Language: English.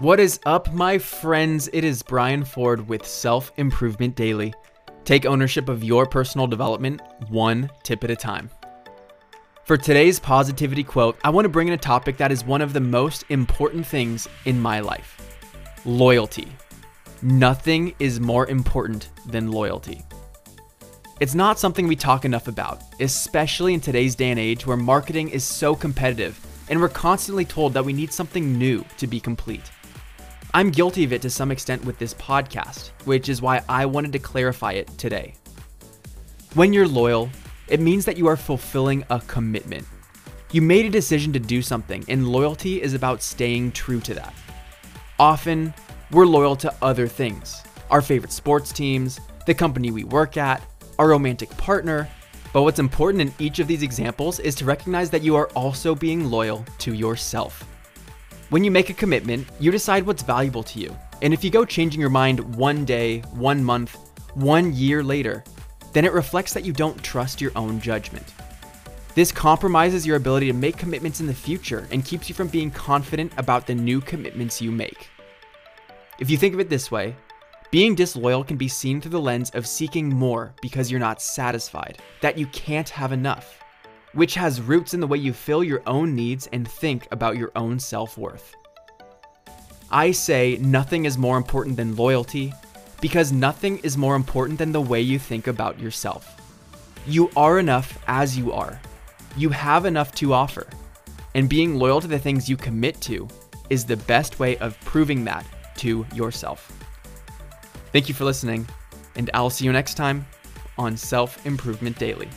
What is up, my friends? It is Brian Ford with Self Improvement Daily. Take ownership of your personal development one tip at a time. For today's positivity quote, I want to bring in a topic that is one of the most important things in my life loyalty. Nothing is more important than loyalty. It's not something we talk enough about, especially in today's day and age where marketing is so competitive and we're constantly told that we need something new to be complete. I'm guilty of it to some extent with this podcast, which is why I wanted to clarify it today. When you're loyal, it means that you are fulfilling a commitment. You made a decision to do something, and loyalty is about staying true to that. Often, we're loyal to other things our favorite sports teams, the company we work at, our romantic partner. But what's important in each of these examples is to recognize that you are also being loyal to yourself. When you make a commitment, you decide what's valuable to you. And if you go changing your mind one day, one month, one year later, then it reflects that you don't trust your own judgment. This compromises your ability to make commitments in the future and keeps you from being confident about the new commitments you make. If you think of it this way, being disloyal can be seen through the lens of seeking more because you're not satisfied, that you can't have enough which has roots in the way you fill your own needs and think about your own self worth. I say nothing is more important than loyalty because nothing is more important than the way you think about yourself. You are enough as you are. You have enough to offer. And being loyal to the things you commit to is the best way of proving that to yourself. Thank you for listening, and I'll see you next time on Self Improvement Daily.